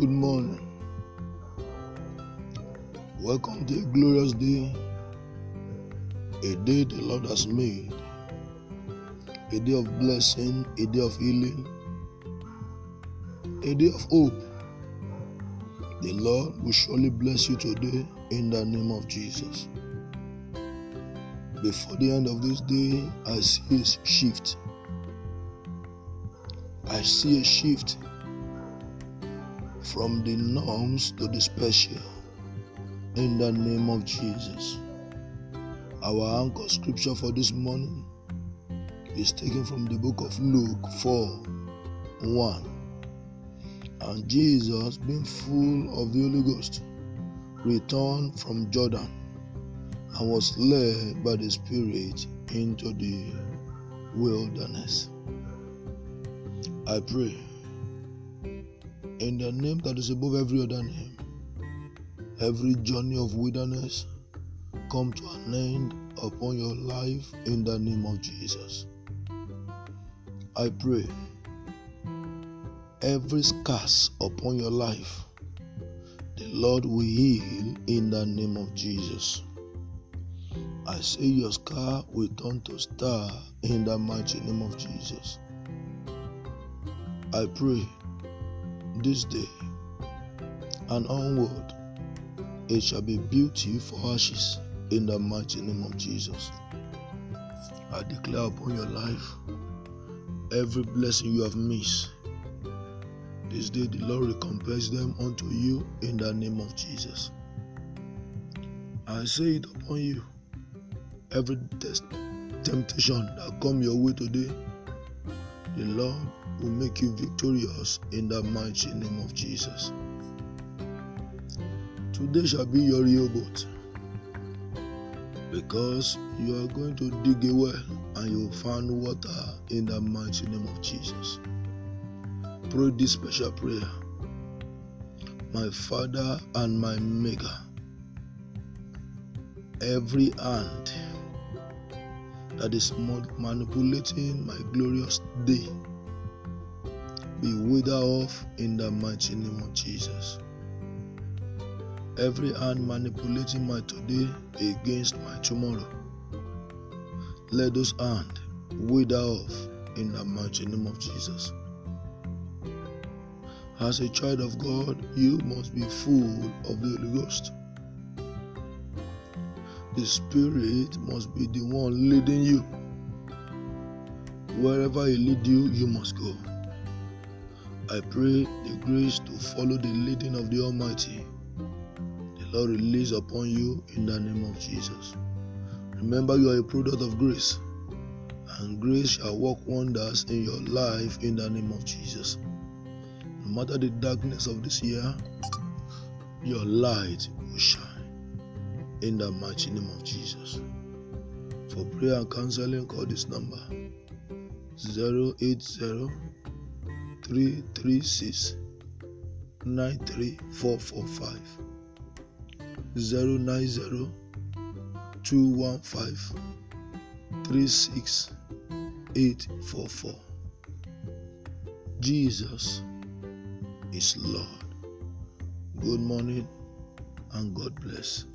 Good morning. Welcome to a glorious day, a day the Lord has made, a day of blessing, a day of healing, a day of hope. The Lord will surely bless you today in the name of Jesus. Before the end of this day, I see a shift. I see a shift from the norms to the special in the name of Jesus. Our anchor scripture for this morning is taken from the book of Luke 4 1. And Jesus, being full of the Holy Ghost, returned from Jordan and was led by the Spirit into the wilderness. I pray in the name that is above every other name, every journey of wilderness come to an end upon your life in the name of Jesus. I pray every scars upon your life, the Lord will heal in the name of Jesus. I say your scar will turn to star in the mighty name of Jesus. I pray this day and onward it shall be beauty for ashes in the mighty name of Jesus. I declare upon your life every blessing you have missed. This day the Lord recompense them unto you in the name of Jesus. I say it upon you. Every test, temptation that come your way today, the Lord will make you victorious in the mighty name of Jesus. Today shall be your Rehoboth because you are going to dig a well and you will find water in the mighty name of Jesus. Pray this special prayer. My Father and my Maker, every hand that is manipulating my glorious day be withered off in the mighty name of Jesus. Every hand manipulating my today against my tomorrow, let those hands wither off in the mighty name of Jesus. As a child of God, you must be full of the Holy Ghost. The Spirit must be the one leading you. Wherever He lead you, you must go. I pray the grace to follow the leading of the Almighty. The Lord release upon you in the name of Jesus. Remember, you are a product of grace, and grace shall work wonders in your life in the name of Jesus. No matter the darkness of this year, your light will shine in the mighty name of Jesus. For prayer and counseling, call this number 080 336 93445 090 215 36844. Jesus is Lord. Good morning and God bless.